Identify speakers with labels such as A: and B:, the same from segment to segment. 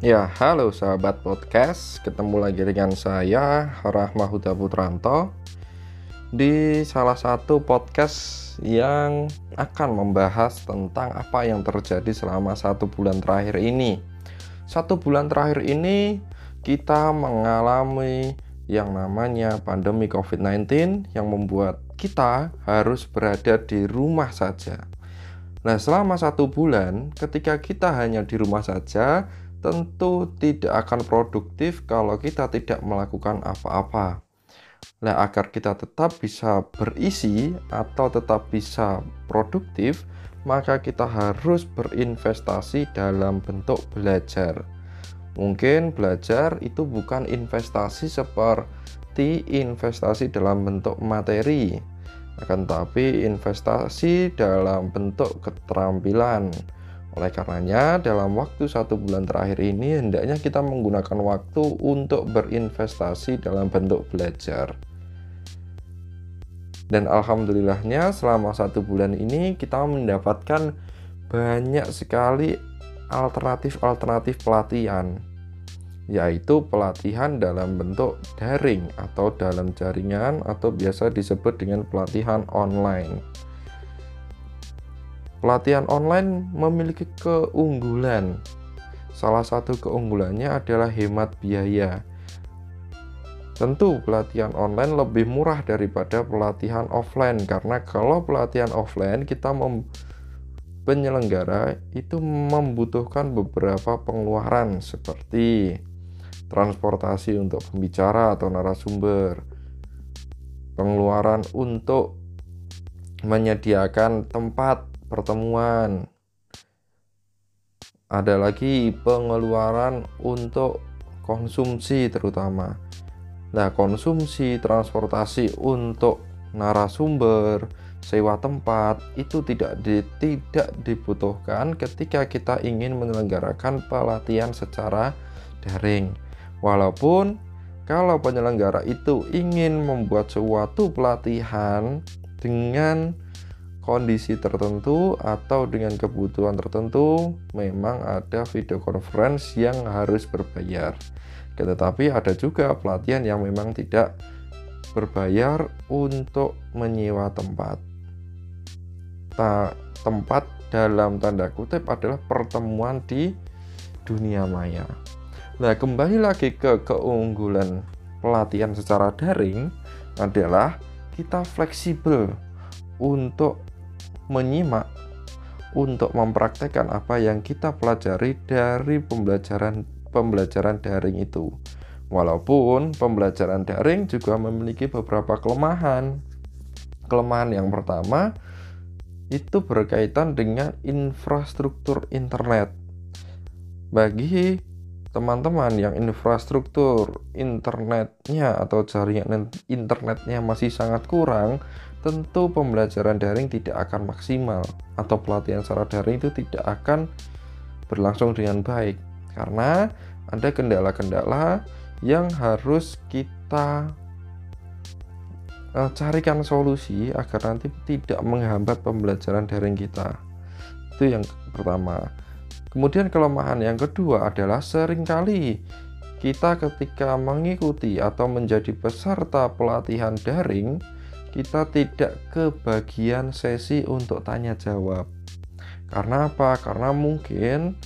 A: Ya, halo sahabat podcast. Ketemu lagi dengan saya, Rahma Huda Putranto, di salah satu podcast yang akan membahas tentang apa yang terjadi selama satu bulan terakhir ini. Satu bulan terakhir ini kita mengalami yang namanya pandemi COVID-19 yang membuat kita harus berada di rumah saja. Nah, selama satu bulan, ketika kita hanya di rumah saja, tentu tidak akan produktif kalau kita tidak melakukan apa-apa. Nah, agar kita tetap bisa berisi atau tetap bisa produktif, maka kita harus berinvestasi dalam bentuk belajar. Mungkin belajar itu bukan investasi seperti investasi dalam bentuk materi, akan tetapi investasi dalam bentuk keterampilan oleh karenanya, dalam waktu satu bulan terakhir ini, hendaknya kita menggunakan waktu untuk berinvestasi dalam bentuk belajar. Dan alhamdulillahnya, selama satu bulan ini kita mendapatkan banyak sekali alternatif-alternatif pelatihan, yaitu pelatihan dalam bentuk daring atau dalam jaringan, atau biasa disebut dengan pelatihan online. Pelatihan online memiliki keunggulan. Salah satu keunggulannya adalah hemat biaya. Tentu pelatihan online lebih murah daripada pelatihan offline karena kalau pelatihan offline kita mem penyelenggara itu membutuhkan beberapa pengeluaran seperti transportasi untuk pembicara atau narasumber, pengeluaran untuk menyediakan tempat pertemuan. Ada lagi pengeluaran untuk konsumsi terutama. Nah, konsumsi transportasi untuk narasumber, sewa tempat itu tidak di, tidak dibutuhkan ketika kita ingin menyelenggarakan pelatihan secara daring. Walaupun kalau penyelenggara itu ingin membuat suatu pelatihan dengan kondisi tertentu atau dengan kebutuhan tertentu memang ada video conference yang harus berbayar. Tetapi ada juga pelatihan yang memang tidak berbayar untuk menyewa tempat. Ta tempat dalam tanda kutip adalah pertemuan di dunia maya. Nah kembali lagi ke keunggulan pelatihan secara daring adalah kita fleksibel untuk menyimak untuk mempraktekkan apa yang kita pelajari dari pembelajaran pembelajaran daring itu. Walaupun pembelajaran daring juga memiliki beberapa kelemahan. Kelemahan yang pertama itu berkaitan dengan infrastruktur internet. Bagi teman-teman yang infrastruktur internetnya atau jaringan internetnya masih sangat kurang, tentu pembelajaran daring tidak akan maksimal atau pelatihan secara daring itu tidak akan berlangsung dengan baik karena ada kendala-kendala yang harus kita uh, carikan solusi agar nanti tidak menghambat pembelajaran daring kita. Itu yang pertama. Kemudian kelemahan yang kedua adalah sering kali kita ketika mengikuti atau menjadi peserta pelatihan daring kita tidak kebagian sesi untuk tanya jawab. Karena apa? Karena mungkin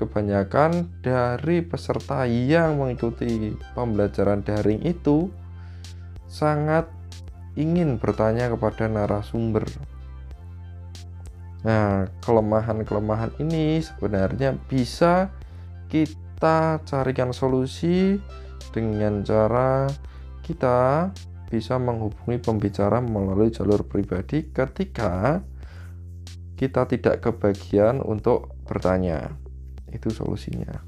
A: kebanyakan dari peserta yang mengikuti pembelajaran daring itu sangat ingin bertanya kepada narasumber. Nah, kelemahan-kelemahan ini sebenarnya bisa kita carikan solusi dengan cara kita bisa menghubungi pembicara melalui jalur pribadi ketika kita tidak kebagian untuk bertanya. Itu solusinya.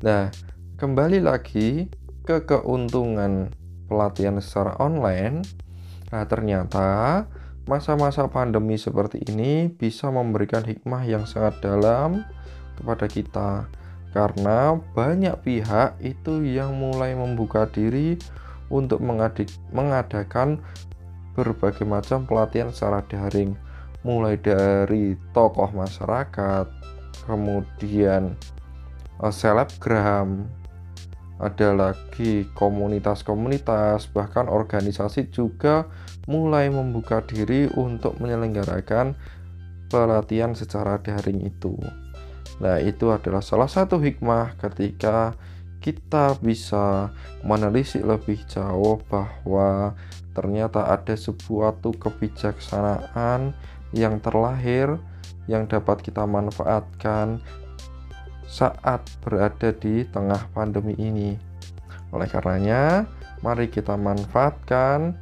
A: Nah, kembali lagi ke keuntungan pelatihan secara online. Nah, ternyata masa-masa pandemi seperti ini bisa memberikan hikmah yang sangat dalam kepada kita karena banyak pihak itu yang mulai membuka diri untuk mengadakan berbagai macam pelatihan secara daring mulai dari tokoh masyarakat kemudian uh, selebgram, ada lagi komunitas-komunitas, bahkan organisasi juga mulai membuka diri untuk menyelenggarakan pelatihan secara daring itu. Nah, itu adalah salah satu hikmah ketika kita bisa menelisik lebih jauh bahwa ternyata ada sebuah kebijaksanaan yang terlahir yang dapat kita manfaatkan saat berada di tengah pandemi ini. Oleh karenanya, mari kita manfaatkan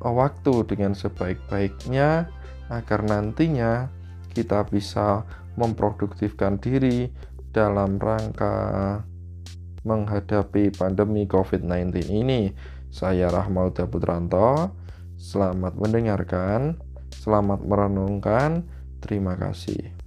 A: waktu dengan sebaik-baiknya agar nantinya kita bisa memproduktifkan diri dalam rangka menghadapi pandemi COVID-19 ini. Saya Rahmauda Putranto, selamat mendengarkan, selamat merenungkan, terima kasih.